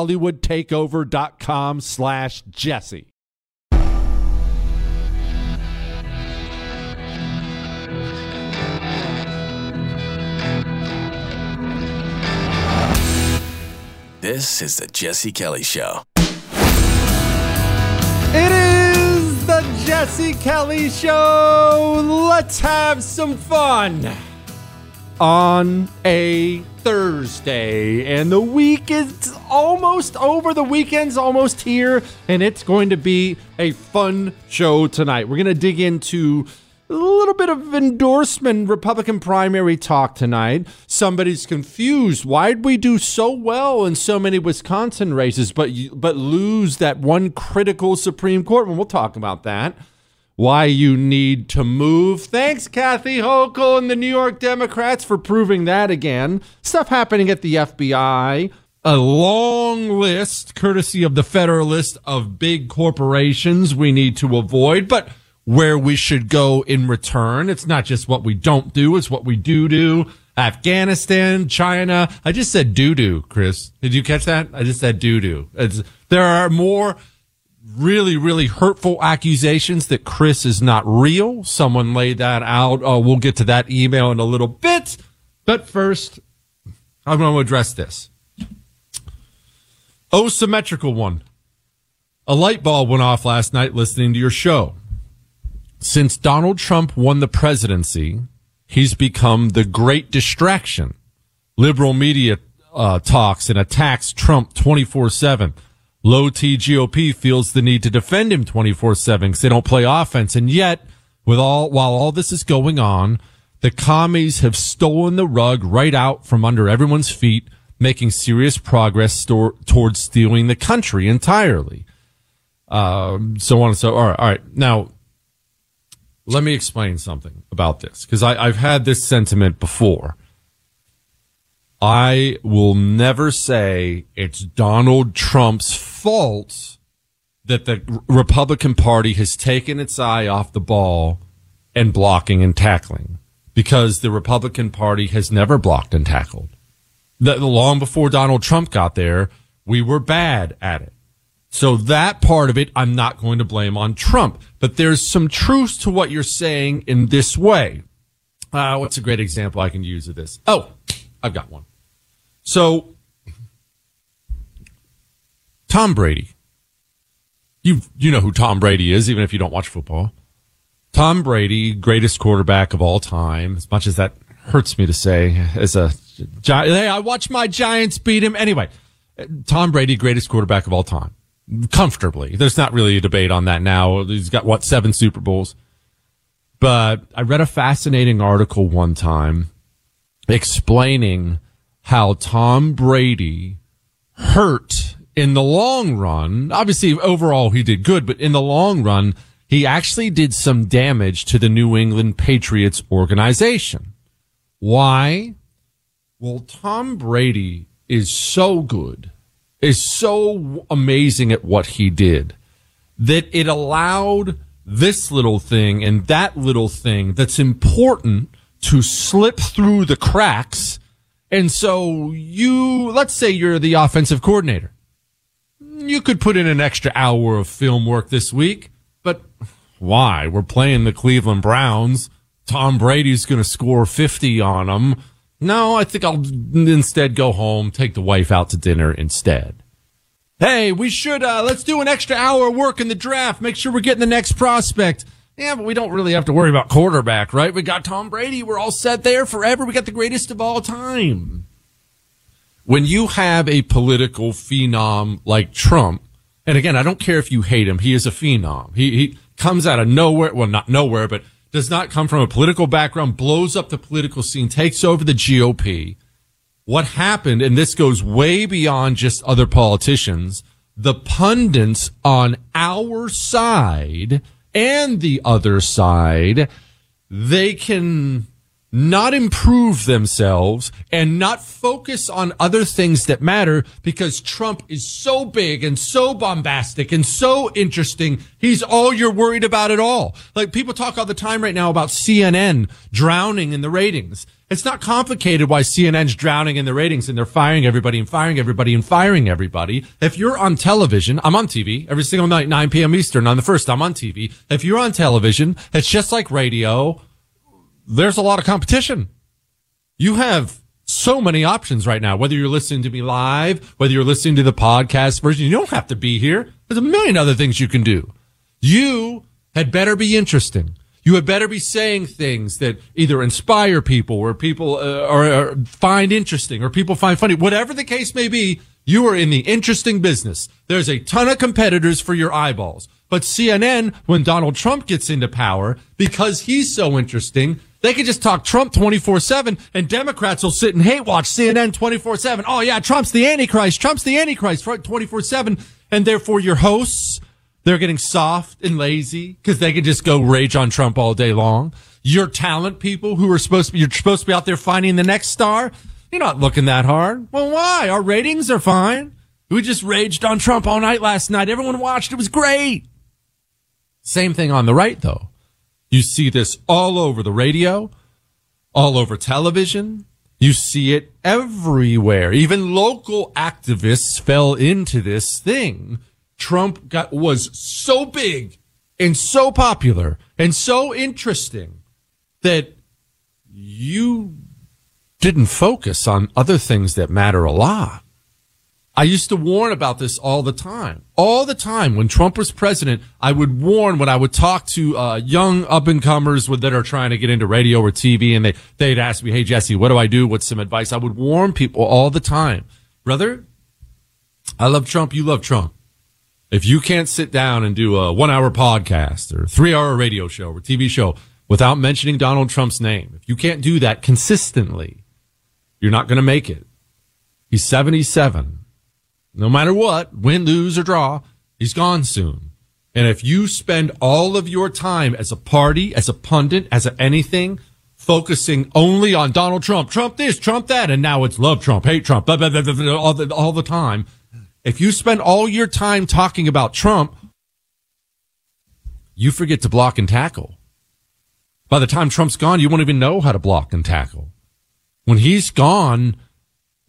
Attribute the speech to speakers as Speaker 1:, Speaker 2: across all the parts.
Speaker 1: hollywoodtakeover.com slash jesse
Speaker 2: This is the Jesse Kelly Show.
Speaker 1: It is the Jesse Kelly Show. Let's have some fun on a Thursday, and the week is almost over. The weekend's almost here, and it's going to be a fun show tonight. We're going to dig into a little bit of endorsement Republican primary talk tonight. Somebody's confused. Why'd we do so well in so many Wisconsin races, but but lose that one critical Supreme Court? And we'll talk about that why you need to move. Thanks, Kathy Hochul and the New York Democrats for proving that again. Stuff happening at the FBI. A long list, courtesy of the Federalist, of big corporations we need to avoid, but where we should go in return. It's not just what we don't do, it's what we do do. Afghanistan, China. I just said doo doo, Chris. Did you catch that? I just said doo doo. There are more really, really hurtful accusations that Chris is not real. Someone laid that out. Oh, we'll get to that email in a little bit. But first, I'm going to address this. Oh, symmetrical one. A light bulb went off last night listening to your show. Since Donald Trump won the presidency, he's become the great distraction. Liberal media uh, talks and attacks Trump 24 7 low T GOP feels the need to defend him 24 7 because they don't play offense. And yet, with all, while all this is going on, the commies have stolen the rug right out from under everyone's feet, making serious progress towards stealing the country entirely. Um, so on and so, all right, all right. Now, let me explain something about this because I've had this sentiment before. I will never say it's Donald Trump's fault that the Republican Party has taken its eye off the ball and blocking and tackling because the Republican Party has never blocked and tackled. The, long before Donald Trump got there, we were bad at it. So that part of it, I'm not going to blame on Trump, but there's some truth to what you're saying in this way. Uh, what's a great example I can use of this? Oh, I've got one. So, Tom Brady. You, you know who Tom Brady is, even if you don't watch football. Tom Brady, greatest quarterback of all time, as much as that hurts me to say, as a, hey, I watched my Giants beat him. Anyway, Tom Brady, greatest quarterback of all time comfortably. There's not really a debate on that now. He's got what seven Super Bowls. But I read a fascinating article one time explaining how Tom Brady hurt in the long run. Obviously, overall he did good, but in the long run, he actually did some damage to the New England Patriots organization. Why? Well, Tom Brady is so good is so amazing at what he did that it allowed this little thing and that little thing that's important to slip through the cracks. And so you, let's say you're the offensive coordinator. You could put in an extra hour of film work this week, but why? We're playing the Cleveland Browns. Tom Brady's going to score 50 on them. No, I think I'll instead go home, take the wife out to dinner instead. Hey, we should, uh, let's do an extra hour of work in the draft. Make sure we're getting the next prospect. Yeah, but we don't really have to worry about quarterback, right? We got Tom Brady. We're all set there forever. We got the greatest of all time. When you have a political phenom like Trump, and again, I don't care if you hate him. He is a phenom. He, he comes out of nowhere. Well, not nowhere, but does not come from a political background, blows up the political scene, takes over the GOP. What happened, and this goes way beyond just other politicians, the pundits on our side and the other side, they can not improve themselves and not focus on other things that matter because Trump is so big and so bombastic and so interesting. He's all you're worried about at all. Like people talk all the time right now about CNN drowning in the ratings. It's not complicated why CNN's drowning in the ratings and they're firing everybody and firing everybody and firing everybody. If you're on television, I'm on TV every single night, 9 p.m. Eastern on the first, I'm on TV. If you're on television, it's just like radio there's a lot of competition. You have so many options right now, whether you're listening to me live, whether you're listening to the podcast version, you don't have to be here. There's a million other things you can do. You had better be interesting. You had better be saying things that either inspire people or people uh, or, or find interesting or people find funny. Whatever the case may be, you are in the interesting business. There's a ton of competitors for your eyeballs. But CNN, when Donald Trump gets into power, because he's so interesting, they could just talk Trump 24-7 and Democrats will sit and hate watch CNN 24-7. Oh yeah, Trump's the Antichrist. Trump's the Antichrist 24-7. And therefore your hosts, they're getting soft and lazy because they can just go rage on Trump all day long. Your talent people who are supposed to be, you're supposed to be out there finding the next star. You're not looking that hard. Well, why? Our ratings are fine. We just raged on Trump all night last night. Everyone watched. It was great. Same thing on the right though. You see this all over the radio, all over television. You see it everywhere. Even local activists fell into this thing. Trump got, was so big and so popular and so interesting that you didn't focus on other things that matter a lot. I used to warn about this all the time. All the time. When Trump was president, I would warn when I would talk to uh, young up and comers that are trying to get into radio or TV and they, they'd ask me, Hey, Jesse, what do I do? What's some advice? I would warn people all the time. Brother, I love Trump. You love Trump. If you can't sit down and do a one hour podcast or three hour radio show or TV show without mentioning Donald Trump's name, if you can't do that consistently, you're not going to make it. He's 77 no matter what, win, lose, or draw, he's gone soon. And if you spend all of your time as a party, as a pundit, as a anything, focusing only on Donald Trump, Trump this, Trump that, and now it's love Trump, hate Trump, blah, blah, blah, blah, all, the, all the time. If you spend all your time talking about Trump, you forget to block and tackle. By the time Trump's gone, you won't even know how to block and tackle. When he's gone,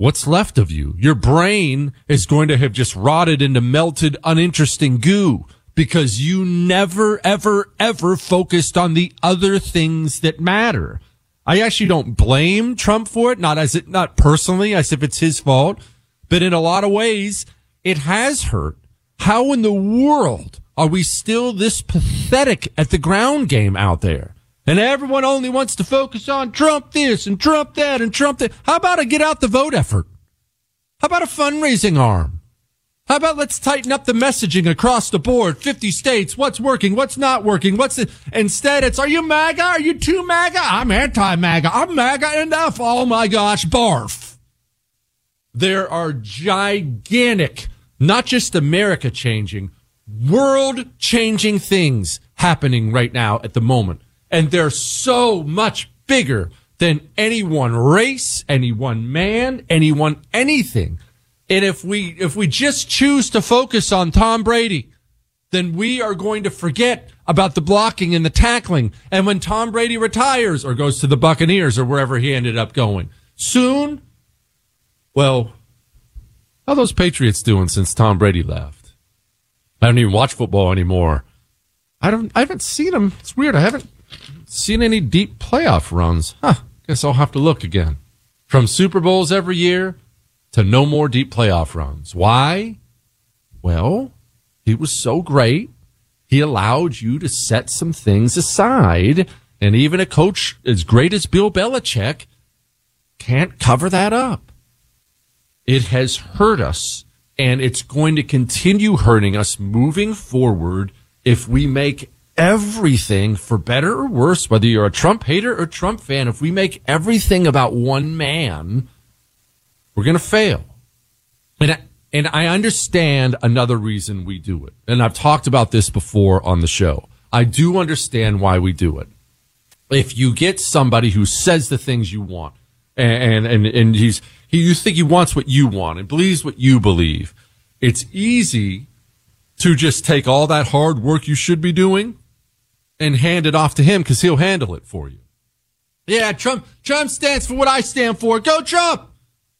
Speaker 1: what's left of you? Your brain is going to have just rotted into melted, uninteresting goo because you never, ever, ever focused on the other things that matter. I actually don't blame Trump for it, not as it, not personally, as if it's his fault, but in a lot of ways, it has hurt. How in the world are we still this pathetic at the ground game out there? And everyone only wants to focus on Trump this and Trump that and Trump that. How about a get out the vote effort? How about a fundraising arm? How about let's tighten up the messaging across the board? 50 states, what's working, what's not working, what's the, instead it's, are you MAGA? Are you too MAGA? I'm anti-MAGA. I'm MAGA enough. Oh my gosh, barf. There are gigantic, not just America changing, world changing things happening right now at the moment. And they're so much bigger than any one race, any one man, any one anything. And if we, if we just choose to focus on Tom Brady, then we are going to forget about the blocking and the tackling. And when Tom Brady retires or goes to the Buccaneers or wherever he ended up going soon, well, how those Patriots doing since Tom Brady left? I don't even watch football anymore. I don't, I haven't seen them. It's weird. I haven't seen any deep playoff runs. Huh. Guess I'll have to look again. From Super Bowls every year to no more deep playoff runs. Why? Well, he was so great. He allowed you to set some things aside. And even a coach as great as Bill Belichick can't cover that up. It has hurt us and it's going to continue hurting us moving forward if we make everything for better or worse, whether you're a Trump hater or Trump fan, if we make everything about one man, we're going to fail. And I, and I understand another reason we do it. And I've talked about this before on the show. I do understand why we do it. If you get somebody who says the things you want and, and, and he's, he, you think he wants what you want and believes what you believe, it's easy to just take all that hard work you should be doing and hand it off to him because he'll handle it for you. Yeah, Trump, Trump stands for what I stand for. Go Trump!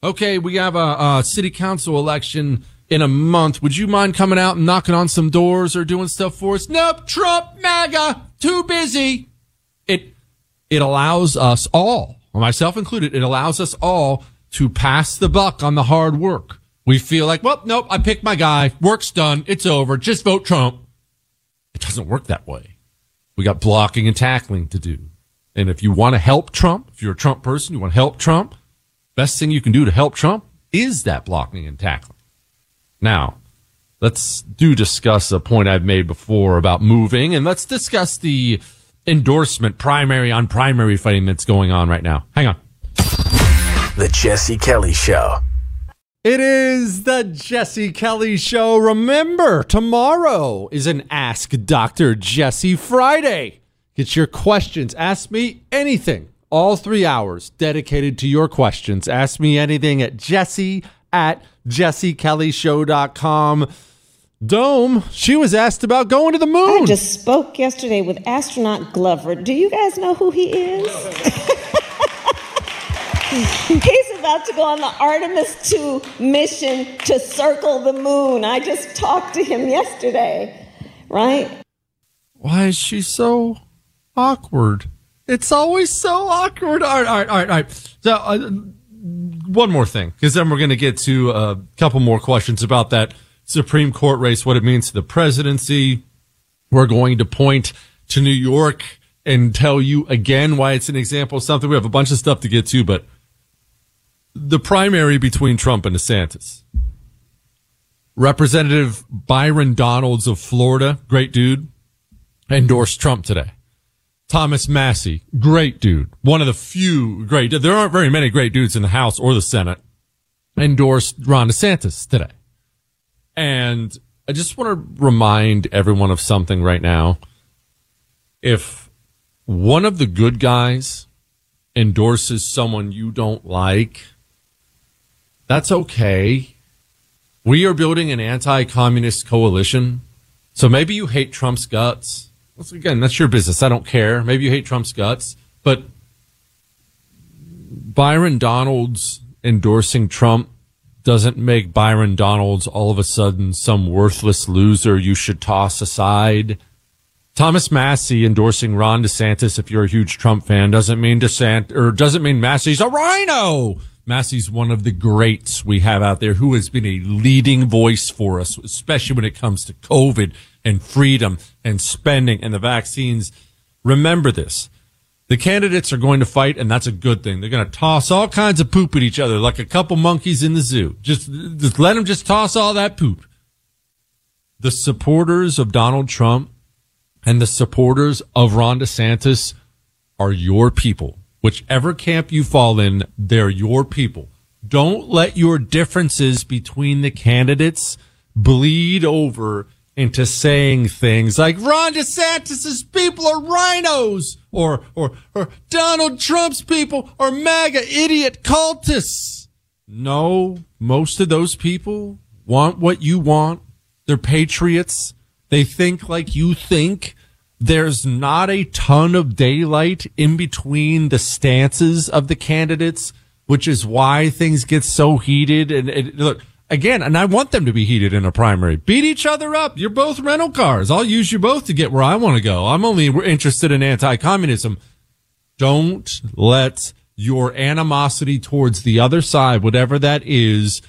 Speaker 1: okay, we have a, a, city council election in a month. Would you mind coming out and knocking on some doors or doing stuff for us? Nope, Trump, MAGA, too busy. It, it allows us all, myself included, it allows us all to pass the buck on the hard work. We feel like, well, nope, I picked my guy. Work's done. It's over. Just vote Trump. It doesn't work that way. We got blocking and tackling to do. And if you want to help Trump, if you're a Trump person, you want to help Trump, best thing you can do to help Trump is that blocking and tackling. Now, let's do discuss a point I've made before about moving and let's discuss the endorsement primary on primary fighting that's going on right now. Hang on.
Speaker 2: The Jesse Kelly Show.
Speaker 1: It is the Jesse Kelly Show. Remember, tomorrow is an Ask Dr. Jesse Friday. Get your questions. Ask me anything all three hours dedicated to your questions. Ask me anything at jesse at jessekellyshow.com. Dome, she was asked about going to the moon.
Speaker 3: I just spoke yesterday with astronaut Glover. Do you guys know who he is? He's about to go on the Artemis 2 mission to circle the moon. I just talked to him yesterday, right?
Speaker 1: Why is she so awkward? It's always so awkward. All right, all right, all right. So, uh, one more thing, because then we're going to get to a couple more questions about that Supreme Court race, what it means to the presidency. We're going to point to New York and tell you again why it's an example of something. We have a bunch of stuff to get to, but the primary between Trump and DeSantis. Representative Byron Donalds of Florida, great dude, endorsed Trump today. Thomas Massie, great dude. One of the few great, there aren't very many great dudes in the House or the Senate, endorsed Ron DeSantis today. And I just want to remind everyone of something right now. If one of the good guys endorses someone you don't like, that's okay. We are building an anti communist coalition. So maybe you hate Trump's guts. Once again, that's your business. I don't care. Maybe you hate Trump's guts, but Byron Donalds endorsing Trump doesn't make Byron Donalds all of a sudden some worthless loser you should toss aside. Thomas Massie endorsing Ron DeSantis, if you're a huge Trump fan, doesn't mean DeSantis or doesn't mean Massie's a RINO. Massie's one of the greats we have out there who has been a leading voice for us, especially when it comes to COVID and freedom and spending and the vaccines. Remember this. The candidates are going to fight, and that's a good thing. They're going to toss all kinds of poop at each other like a couple monkeys in the zoo. Just, just let them just toss all that poop. The supporters of Donald Trump and the supporters of Ron DeSantis are your people. Whichever camp you fall in, they're your people. Don't let your differences between the candidates bleed over into saying things like Ron DeSantis's people are RINOs or, or, or Donald Trump's people are MAGA idiot cultists. No, most of those people want what you want. They're patriots. They think like you think. There's not a ton of daylight in between the stances of the candidates, which is why things get so heated. And, and look, again, and I want them to be heated in a primary. Beat each other up. You're both rental cars. I'll use you both to get where I want to go. I'm only interested in anti-communism. Don't let your animosity towards the other side, whatever that is,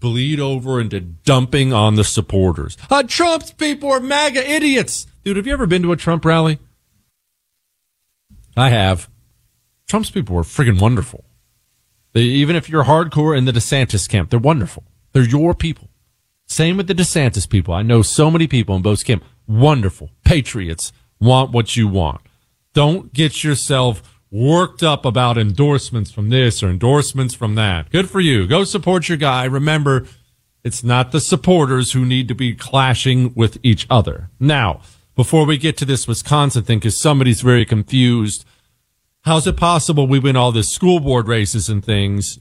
Speaker 1: bleed over into dumping on the supporters. Uh, Trump's people are MAGA idiots. Dude, have you ever been to a Trump rally? I have. Trump's people were friggin' wonderful. They, even if you're hardcore in the DeSantis camp, they're wonderful. They're your people. Same with the DeSantis people. I know so many people in both camps. Wonderful. Patriots want what you want. Don't get yourself worked up about endorsements from this or endorsements from that. Good for you. Go support your guy. Remember, it's not the supporters who need to be clashing with each other. Now, before we get to this Wisconsin thing, because somebody's very confused, how's it possible we win all this school board races and things?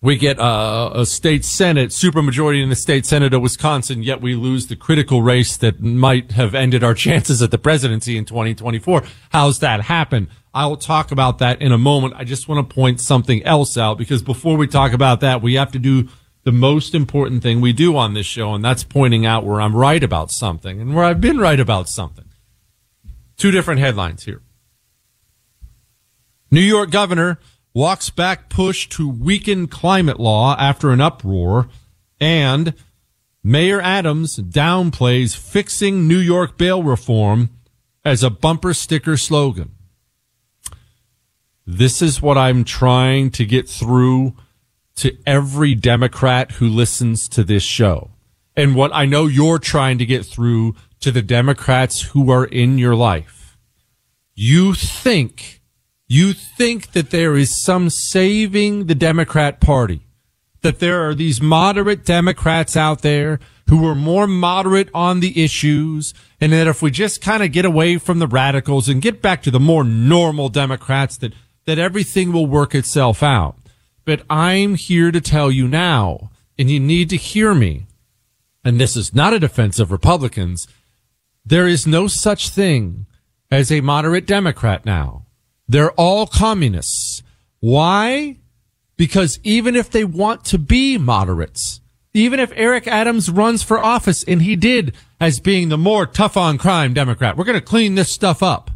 Speaker 1: We get a, a state senate supermajority in the state senate of Wisconsin, yet we lose the critical race that might have ended our chances at the presidency in 2024. How's that happen? I'll talk about that in a moment. I just want to point something else out because before we talk about that, we have to do the most important thing we do on this show, and that's pointing out where I'm right about something and where I've been right about something. Two different headlines here. New York governor walks back push to weaken climate law after an uproar, and Mayor Adams downplays fixing New York bail reform as a bumper sticker slogan. This is what I'm trying to get through to every Democrat who listens to this show. And what I know you're trying to get through to the Democrats who are in your life. You think, you think that there is some saving the Democrat party, that there are these moderate Democrats out there who are more moderate on the issues. And that if we just kind of get away from the radicals and get back to the more normal Democrats that, that everything will work itself out. But I'm here to tell you now, and you need to hear me. And this is not a defense of Republicans. There is no such thing as a moderate Democrat now. They're all communists. Why? Because even if they want to be moderates, even if Eric Adams runs for office, and he did as being the more tough on crime Democrat, we're going to clean this stuff up.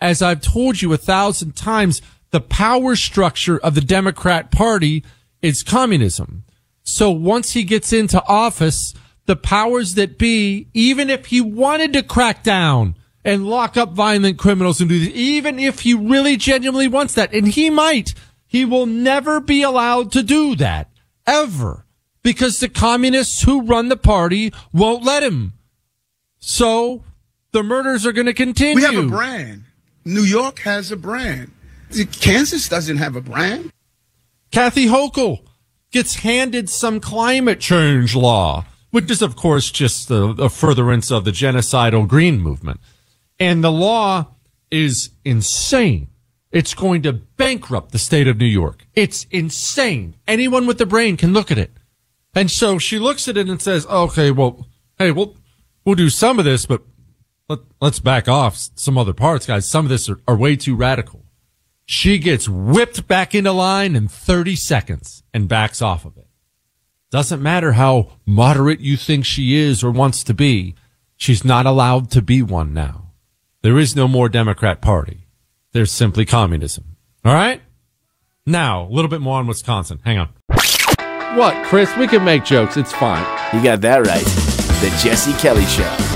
Speaker 1: As I've told you a thousand times, the power structure of the Democrat Party is communism. So once he gets into office, the powers that be, even if he wanted to crack down and lock up violent criminals and do this, even if he really genuinely wants that, and he might, he will never be allowed to do that. Ever. Because the communists who run the party won't let him. So the murders are going to continue.
Speaker 4: We have a brand. New York has a brand. Kansas doesn't have a brand.
Speaker 1: Kathy Hochul gets handed some climate change law which is, of course, just a, a furtherance of the genocidal green movement. And the law is insane. It's going to bankrupt the state of New York. It's insane. Anyone with the brain can look at it. And so she looks at it and says, okay, well, hey, we'll, we'll do some of this, but let, us back off some other parts, guys. Some of this are, are way too radical. She gets whipped back into line in 30 seconds and backs off of it. Doesn't matter how moderate you think she is or wants to be. She's not allowed to be one now. There is no more Democrat party. There's simply communism. All right? Now, a little bit more on Wisconsin. Hang on. What, Chris? We can make jokes. It's fine.
Speaker 2: You got that right. The Jesse Kelly Show.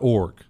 Speaker 1: org.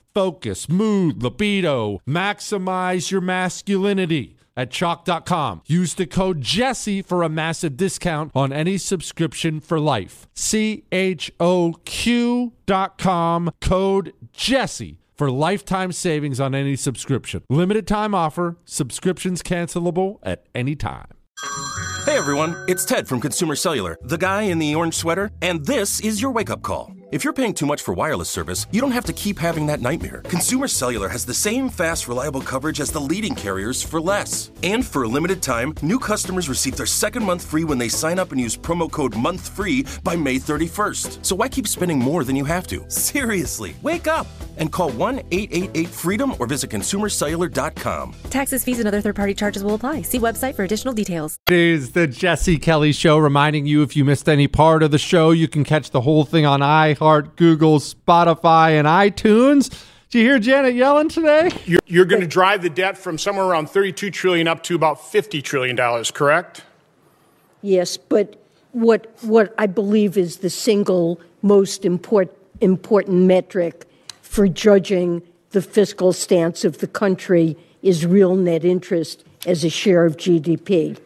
Speaker 1: focus, mood, libido. Maximize your masculinity at choq.com. Use the code Jesse for a massive discount on any subscription for life. C H O Q.com, code Jesse for lifetime savings on any subscription. Limited time offer, subscriptions cancelable at any time.
Speaker 5: Hey everyone, it's Ted from Consumer Cellular, the guy in the orange sweater, and this is your wake up call. If you're paying too much for wireless service, you don't have to keep having that nightmare. Consumer Cellular has the same fast, reliable coverage as the leading carriers for less. And for a limited time, new customers receive their second month free when they sign up and use promo code MONTHFREE by May 31st. So why keep spending more than you have to? Seriously, wake up and call 1 888 freedom or visit consumercellular.com.
Speaker 6: Taxes, fees, and other third party charges will apply. See website for additional details.
Speaker 1: It is the Jesse Kelly Show, reminding you if you missed any part of the show, you can catch the whole thing on i iHeart, Google, Spotify, and iTunes. Did you hear Janet Yellen today?
Speaker 7: You're, you're going to drive the debt from somewhere around 32 trillion up to about 50 trillion dollars, correct?
Speaker 8: Yes, but what what I believe is the single most important important metric for judging the fiscal stance of the country is real net interest as a share of GDP.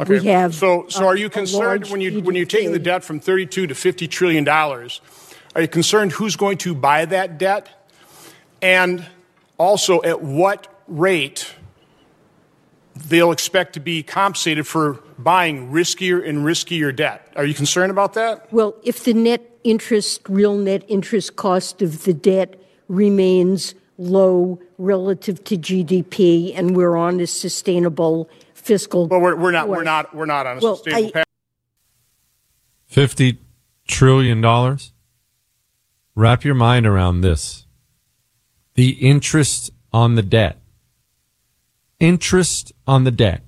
Speaker 7: Okay.
Speaker 8: We have
Speaker 7: so, so are you concerned when you when you're taking the debt from 32 to 50 trillion dollars? Are you concerned who's going to buy that debt, and also at what rate they'll expect to be compensated for buying riskier and riskier debt? Are you concerned about that?
Speaker 8: Well, if the net interest, real net interest cost of the debt remains low relative to GDP and we're on a sustainable fiscal.
Speaker 7: Well, we're, we're not we're not we're not on a
Speaker 8: Well,
Speaker 7: sustainable
Speaker 8: I-
Speaker 7: path.
Speaker 1: $50 trillion. Wrap your mind around this. The interest on the debt. Interest on the debt.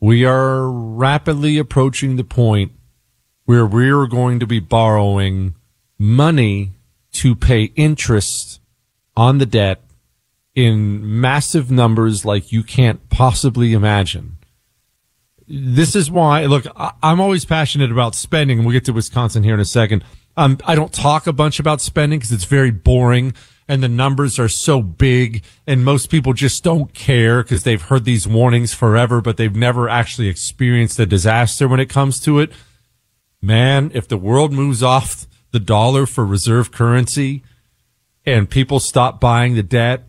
Speaker 1: We are rapidly approaching the point where we're going to be borrowing money to pay interest on the debt in massive numbers like you can't possibly imagine this is why look i'm always passionate about spending we'll get to wisconsin here in a second um, i don't talk a bunch about spending because it's very boring and the numbers are so big and most people just don't care because they've heard these warnings forever but they've never actually experienced a disaster when it comes to it man if the world moves off the dollar for reserve currency and people stop buying the debt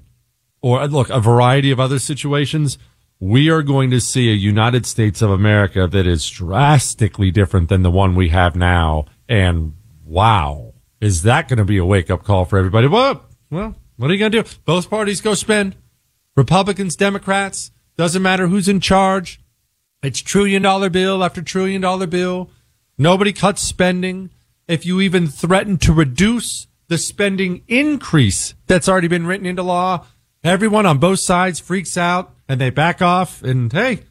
Speaker 1: or look, a variety of other situations, we are going to see a United States of America that is drastically different than the one we have now. And wow, is that going to be a wake up call for everybody? Well, well, what are you going to do? Both parties go spend. Republicans, Democrats, doesn't matter who's in charge. It's trillion dollar bill after trillion dollar bill. Nobody cuts spending. If you even threaten to reduce the spending increase that's already been written into law, everyone on both sides freaks out and they back off. And hey,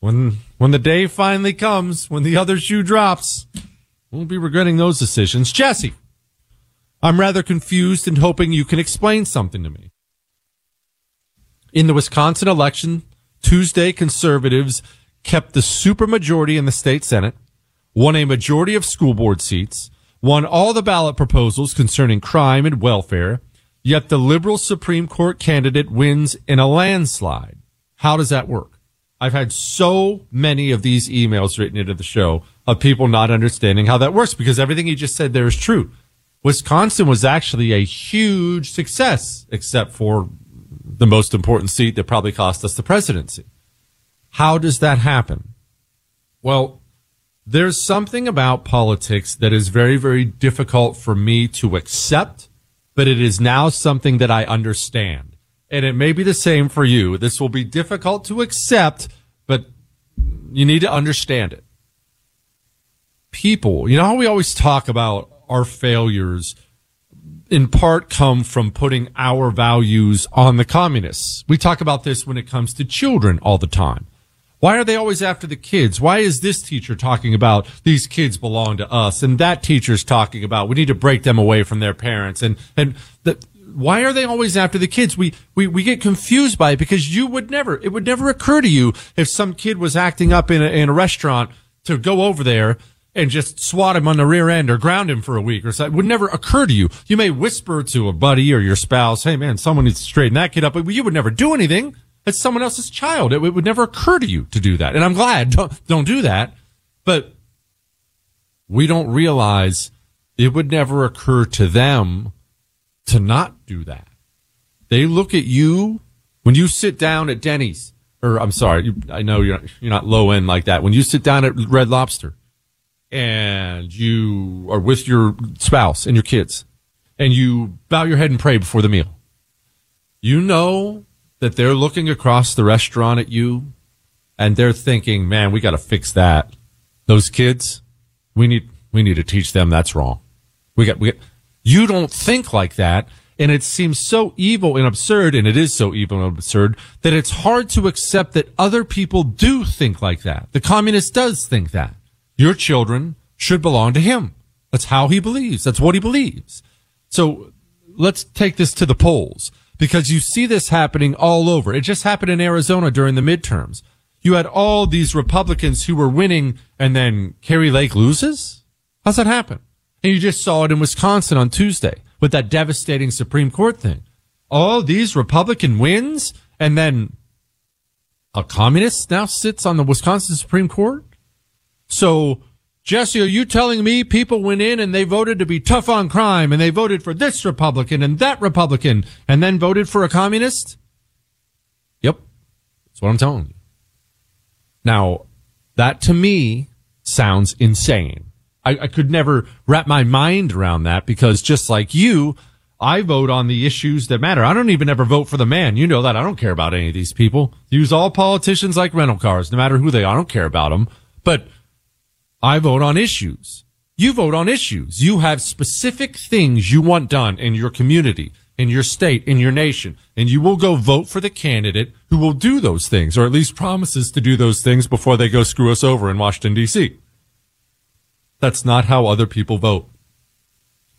Speaker 1: when when the day finally comes, when the other shoe drops, we'll be regretting those decisions. Jesse, I'm rather confused and hoping you can explain something to me. In the Wisconsin election, Tuesday, conservatives kept the supermajority in the state Senate, won a majority of school board seats, won all the ballot proposals concerning crime and welfare, yet the liberal Supreme Court candidate wins in a landslide. How does that work? I've had so many of these emails written into the show of people not understanding how that works because everything you just said there is true. Wisconsin was actually a huge success, except for the most important seat that probably cost us the presidency. How does that happen? Well, there's something about politics that is very, very difficult for me to accept, but it is now something that I understand. And it may be the same for you. This will be difficult to accept, but you need to understand it. People, you know how we always talk about our failures in part come from putting our values on the communists. We talk about this when it comes to children all the time. Why are they always after the kids? Why is this teacher talking about these kids belong to us and that teacher's talking about we need to break them away from their parents and and the, why are they always after the kids? We, we we get confused by it because you would never it would never occur to you if some kid was acting up in a, in a restaurant to go over there and just swat him on the rear end or ground him for a week or something. It would never occur to you. You may whisper to a buddy or your spouse, "Hey man, someone needs to straighten that kid up," but you would never do anything. It's someone else's child. It, it would never occur to you to do that. And I'm glad don't, don't do that. But we don't realize it would never occur to them to not do that. They look at you when you sit down at Denny's, or I'm sorry, I know you're not, you're not low end like that. When you sit down at Red Lobster and you are with your spouse and your kids and you bow your head and pray before the meal, you know that they're looking across the restaurant at you and they're thinking, man, we got to fix that. Those kids, we need, we need to teach them that's wrong. We got, we got, you don't think like that. And it seems so evil and absurd, and it is so evil and absurd that it's hard to accept that other people do think like that. The communist does think that. Your children should belong to him. That's how he believes. That's what he believes. So let's take this to the polls because you see this happening all over. It just happened in Arizona during the midterms. You had all these Republicans who were winning and then Kari Lake loses? How's that happen? And you just saw it in Wisconsin on Tuesday with that devastating Supreme Court thing. All these Republican wins And then a communist now sits on the Wisconsin Supreme Court. So, Jesse, are you telling me people went in and they voted to be tough on crime and they voted for this Republican and that Republican and then voted for a communist? Yep. That's what I'm telling you. Now, that to me sounds insane. I, I could never wrap my mind around that because just like you, I vote on the issues that matter. I don't even ever vote for the man. You know that. I don't care about any of these people. Use all politicians like rental cars, no matter who they are. I don't care about them. But I vote on issues. You vote on issues. You have specific things you want done in your community, in your state, in your nation, and you will go vote for the candidate who will do those things, or at least promises to do those things before they go screw us over in Washington, D.C. That's not how other people vote.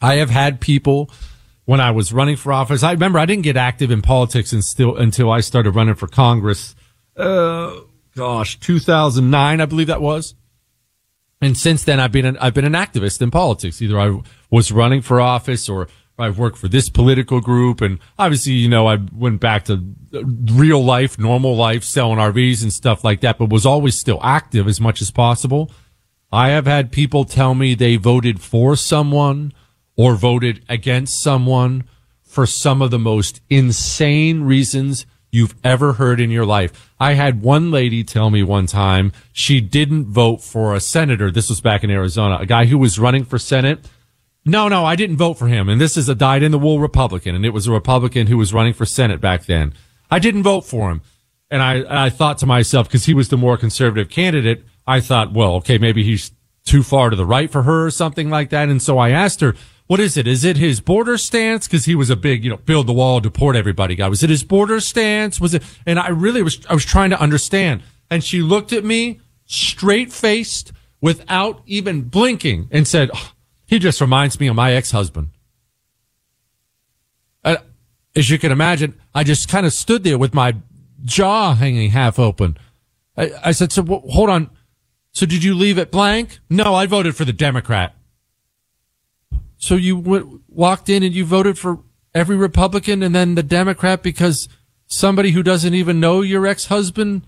Speaker 1: I have had people when I was running for office. I remember I didn't get active in politics until, until I started running for Congress. Uh, gosh, 2009, I believe that was. And since then, I've been an, I've been an activist in politics. Either I was running for office or I've worked for this political group. And obviously, you know, I went back to real life, normal life, selling RVs and stuff like that, but was always still active as much as possible. I have had people tell me they voted for someone or voted against someone for some of the most insane reasons you've ever heard in your life. I had one lady tell me one time she didn't vote for a senator. This was back in Arizona, a guy who was running for Senate. No, no, I didn't vote for him. And this is a dyed in the wool Republican. And it was a Republican who was running for Senate back then. I didn't vote for him. And I, I thought to myself, because he was the more conservative candidate, I thought, well, okay, maybe he's too far to the right for her or something like that. And so I asked her, what is it? Is it his border stance? Cause he was a big, you know, build the wall, deport everybody guy. Was it his border stance? Was it? And I really was, I was trying to understand. And she looked at me straight faced without even blinking and said, oh, he just reminds me of my ex-husband. Uh, as you can imagine, I just kind of stood there with my jaw hanging half open. I, I said, so hold on. So did you leave it blank? No, I voted for the Democrat. So you w- walked in and you voted for every Republican and then the Democrat because somebody who doesn't even know your ex-husband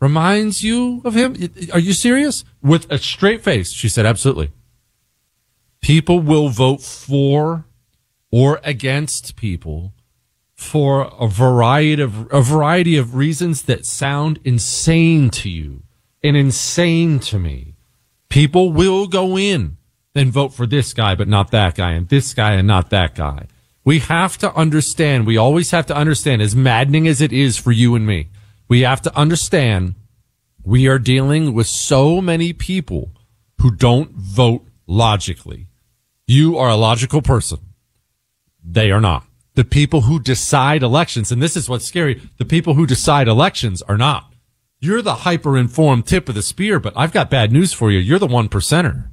Speaker 1: reminds you of him? Are you serious? With a straight face, she said, absolutely. People will vote for or against people for a variety of, a variety of reasons that sound insane to you and insane to me. People will go in and vote for this guy, but not that guy, and this guy and not that guy. We have to understand, we always have to understand, as maddening as it is for you and me, we have to understand we are dealing with so many people who don't vote logically. You are a logical person. They are not. The people who decide elections, and this is what's scary, the people who decide elections are not. You're the hyper informed tip of the spear, but I've got bad news for you. You're the one percenter.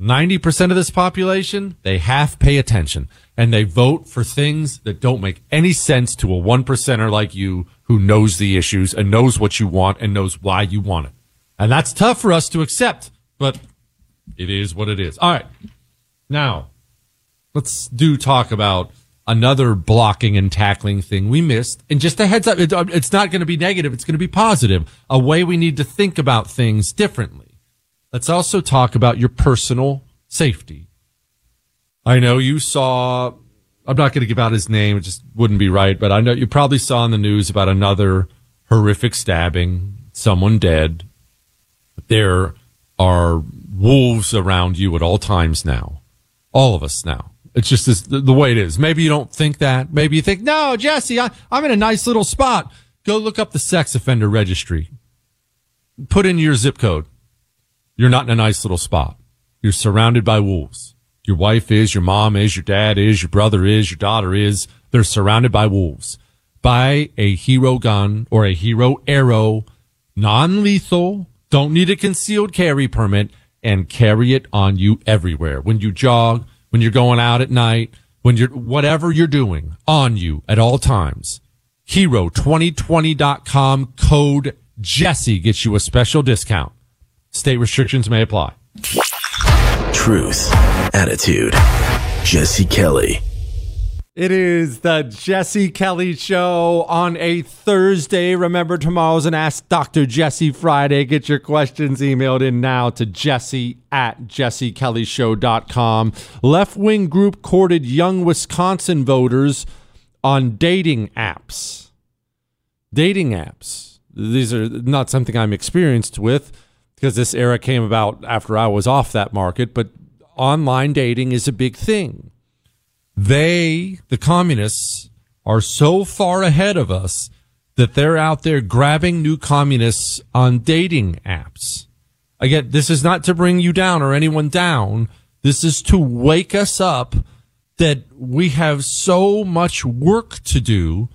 Speaker 1: 90% of this population, they half pay attention and they vote for things that don't make any sense to a one percenter like you who knows the issues and knows what you want and knows why you want it. And that's tough for us to accept, but it is what it is. All right. Now, let's do talk about another blocking and tackling thing we missed. And just a heads up, um, it's not going to be negative. It's going to be positive. A way we need to think about things differently. Let's also talk about your personal safety. I know you saw, I'm not going to give out his name. It just wouldn't be right, but I know you probably saw in the news about another horrific stabbing, someone dead. There are wolves around you at all times now. All of us now. It's just this, the, way it is. Maybe you don't think that. Maybe you think, no, Jesse, I, I'm in a nice little spot. Go look up the sex offender registry. Put in your zip code. You're not in a nice little spot. You're surrounded by wolves. Your wife is, your mom is, your dad is, your brother is, your daughter is. They're surrounded by wolves. Buy a hero gun or a hero arrow, non-lethal, don't need a concealed carry permit, and carry it on you everywhere. When you jog, when you're going out at night, when you're, whatever you're doing, on you at all times. Hero2020.com code Jesse gets you a special discount. State restrictions may apply.
Speaker 2: Truth, attitude, Jesse Kelly.
Speaker 1: It is the Jesse Kelly Show on a Thursday. Remember, tomorrow's an Ask Dr. Jesse Friday. Get your questions emailed in now to jesse at jessekellyshow.com. Left wing group courted young Wisconsin voters on dating apps. Dating apps. These are not something I'm experienced with because this era came about after I was off that market, but online dating is a big thing they, the communists, are so far ahead of us that they're out there grabbing new communists on dating apps. Again, this is not to bring you down or anyone down. This is to wake us up that we have so much work to do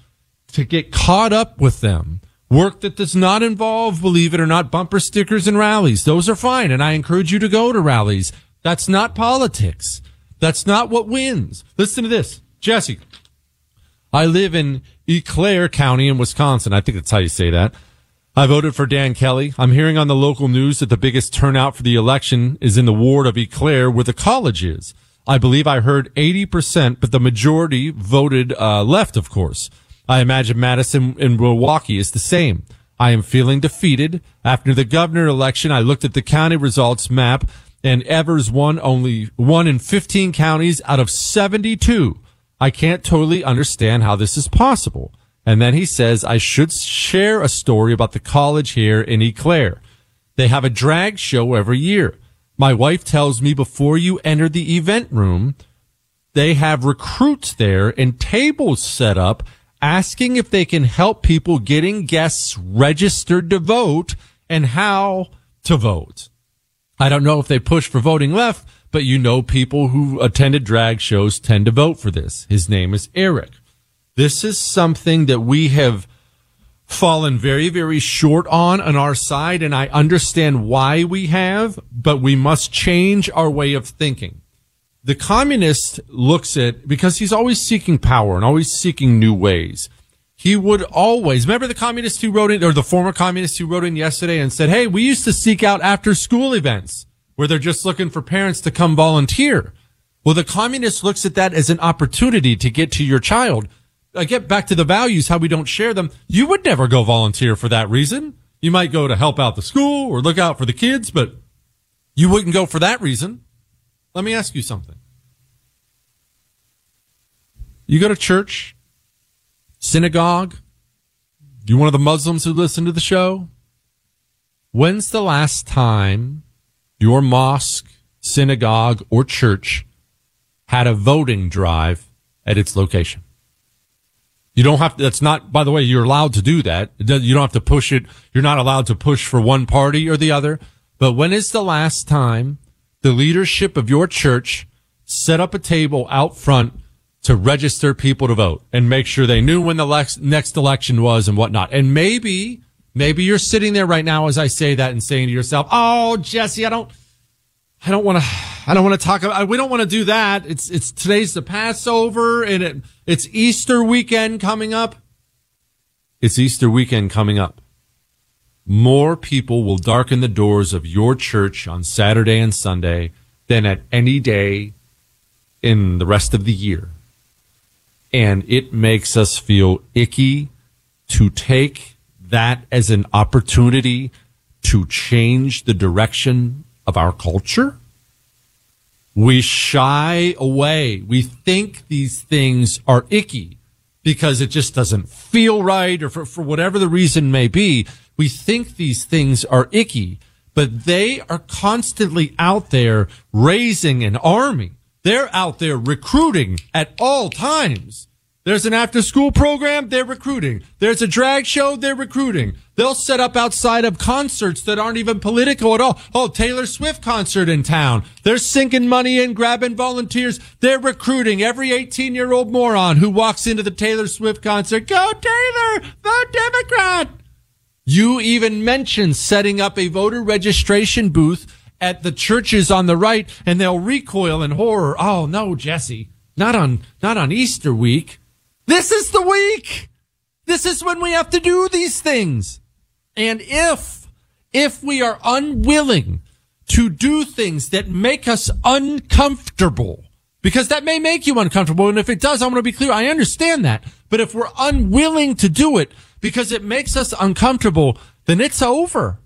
Speaker 1: to get caught up with them. Work that does not involve, believe it or not, bumper stickers and rallies. Those are fine. And I encourage you to go to rallies. That's not politics. That's not what wins. Listen to this. Jesse, I live in Eau Claire County in Wisconsin. I think that's how you say that. I voted for Dan Kelly. I'm hearing on the local news that the biggest turnout for the election is in the ward of Eau Claire where the college is. I believe I heard 80%, but the majority voted uh, left, of course. I imagine Madison and Milwaukee is the same. I am feeling defeated. After the governor election, I looked at the county results map and Evers won only one in 15 counties out of 72. I can't totally understand how this is possible. And then he says, I should share a story about the college here in Eau Claire. They have a drag show every year. My wife tells me before you enter the event room, they have recruits there and tables set up asking if they can help people getting guests registered to vote and how to vote. I don't know if they push for voting left, but you know people who attended drag shows tend to vote for this. His name is Eric. This is something that we have fallen very, very short on on our side, and I understand why we have, but we must change our way of thinking. The communist looks at, because he's always seeking power and always seeking new ways he would always remember the communist who wrote in, or the former communist who wrote in yesterday and said, Hey, we used to seek out after school events where they're just looking for parents to come volunteer. Well, the communist looks at that as an opportunity to get to your child. I get back to the values, how we don't share them. You would never go volunteer for that reason. You might go to help out the school or look out for the kids, but you wouldn't go for that reason. Let me ask you something. You go to church, synagogue? You one of the Muslims who listen to the show? When's the last time your mosque, synagogue, or church had a voting drive at its location? You don't have to, that's not, by the way, you're allowed to do that. You don't have to push it. You're not allowed to push for one party or the other. But when is the last time the leadership of your church set up a table out front to register people to vote and make sure they knew when the lex- next election was and whatnot. And maybe, maybe you're sitting there right now as I say that and saying to yourself, "Oh, Jesse, I don't, I don't want to, I don't want to talk about. We don't want to do that. It's it's today's the Passover and it, it's Easter weekend coming up. It's Easter weekend coming up. More people will darken the doors of your church on Saturday and Sunday than at any day in the rest of the year and it makes us feel icky to take that as an opportunity to change the direction of our culture. We shy away. We think these things are icky because it just doesn't feel right or for, for whatever the reason may be. We think these things are icky, but they are constantly out there raising an army they're out there recruiting at all times. There's an after school program, they're recruiting. There's a drag show, they're recruiting. They'll set up outside of concerts that aren't even political at all. Oh, Taylor Swift concert in town. They're sinking money in, grabbing volunteers. They're recruiting every 18 year old moron who walks into the Taylor Swift concert. Go Taylor! Vote Democrat! You even mentioned setting up a voter registration booth at the churches on the right and they'll recoil in horror. Oh no, Jesse. Not on, not on Easter week. This is the week. This is when we have to do these things. And if, if we are unwilling to do things that make us uncomfortable, because that may make you uncomfortable. And if it does, I want to be clear. I understand that. But if we're unwilling to do it because it makes us uncomfortable, then it's over.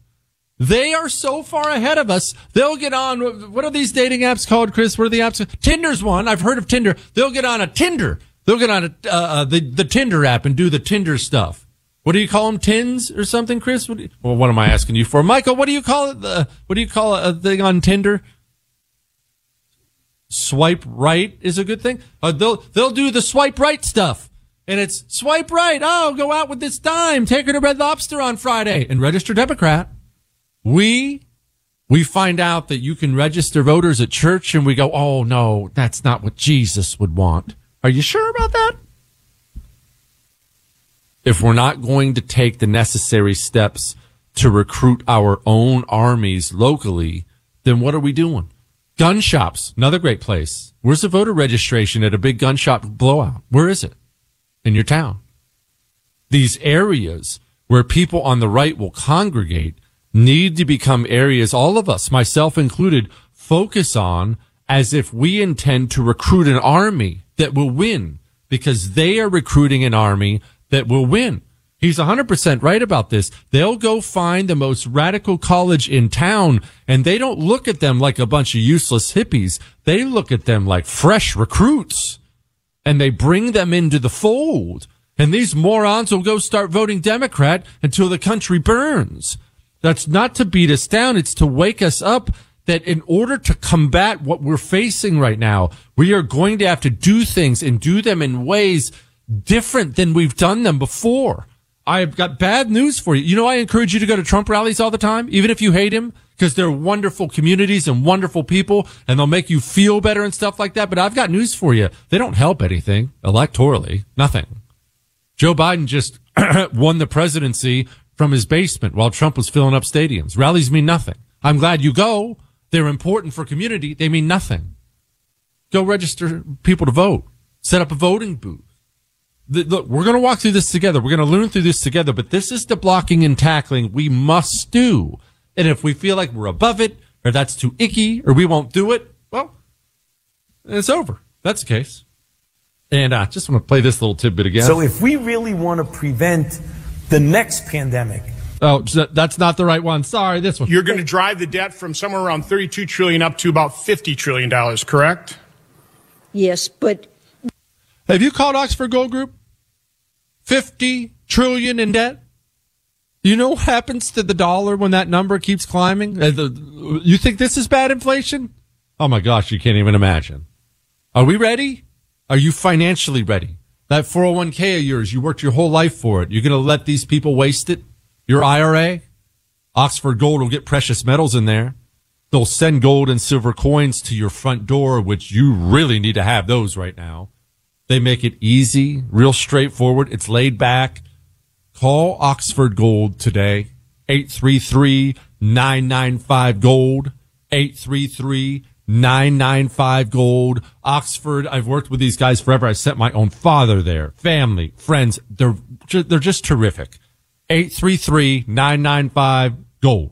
Speaker 1: They are so far ahead of us. They'll get on. What are these dating apps called, Chris? What are the apps? Tinder's one. I've heard of Tinder. They'll get on a Tinder. They'll get on a, uh, uh, the, the Tinder app and do the Tinder stuff. What do you call them? Tins or something, Chris? What you, well, what am I asking you for? Michael, what do you call it? The, what do you call a thing on Tinder? Swipe right is a good thing. Uh, they'll, they'll do the swipe right stuff. And it's swipe right. Oh, go out with this dime. Take her to Red Lobster on Friday and register Democrat. We, we find out that you can register voters at church and we go, oh no, that's not what Jesus would want. Are you sure about that? If we're not going to take the necessary steps to recruit our own armies locally, then what are we doing? Gun shops, another great place. Where's the voter registration at a big gun shop blowout? Where is it? In your town. These areas where people on the right will congregate need to become areas all of us, myself included, focus on as if we intend to recruit an army that will win because they are recruiting an army that will win. He's 100% right about this. They'll go find the most radical college in town and they don't look at them like a bunch of useless hippies. They look at them like fresh recruits and they bring them into the fold. And these morons will go start voting Democrat until the country burns. That's not to beat us down. It's to wake us up that in order to combat what we're facing right now, we are going to have to do things and do them in ways different than we've done them before. I've got bad news for you. You know, I encourage you to go to Trump rallies all the time, even if you hate him, because they're wonderful communities and wonderful people and they'll make you feel better and stuff like that. But I've got news for you. They don't help anything electorally. Nothing. Joe Biden just won the presidency from his basement while Trump was filling up stadiums. Rallies mean nothing. I'm glad you go. They're important for community. They mean nothing. Go register people to vote. Set up a voting booth the, look, we're going to walk through this together. We're going to learn through this together, but this is the blocking and tackling we must do. And if we feel like we're above it or that's too icky or we won't do it, well, it's over. That's the case. And I uh, just want to play this little tidbit again.
Speaker 9: So if we really want to prevent the next pandemic,
Speaker 1: Oh, that's not the right one. Sorry, this one.
Speaker 7: You're going to drive the debt from somewhere around 32 trillion up to about 50 trillion dollars, correct?
Speaker 8: Yes, but
Speaker 1: have you called Oxford Gold Group? 50 trillion in debt? You know what happens to the dollar when that number keeps climbing? Uh, you think this is bad inflation? Oh my gosh, you can't even imagine. Are we ready? Are you financially ready? That 401k of yours, you worked your whole life for it. You're going to let these people waste it? Your IRA? Oxford Gold will get precious metals in there. They'll send gold and silver coins to your front door, which you really need to have those right now. They make it easy, real straightforward. It's laid back. Call Oxford Gold today. 833-995 Gold. 833-995 Gold. Oxford. I've worked with these guys forever. I sent my own father there. Family, friends. They're, they're just terrific. 833-995 Gold.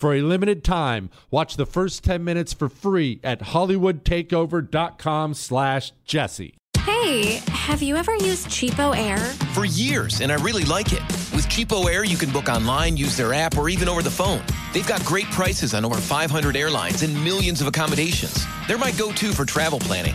Speaker 1: For a limited time, watch the first 10 minutes for free at hollywoodtakeover.com slash jesse.
Speaker 10: Hey, have you ever used Cheapo Air?
Speaker 11: For years, and I really like it. With Cheapo Air, you can book online, use their app, or even over the phone. They've got great prices on over 500 airlines and millions of accommodations. They're my go-to for travel planning.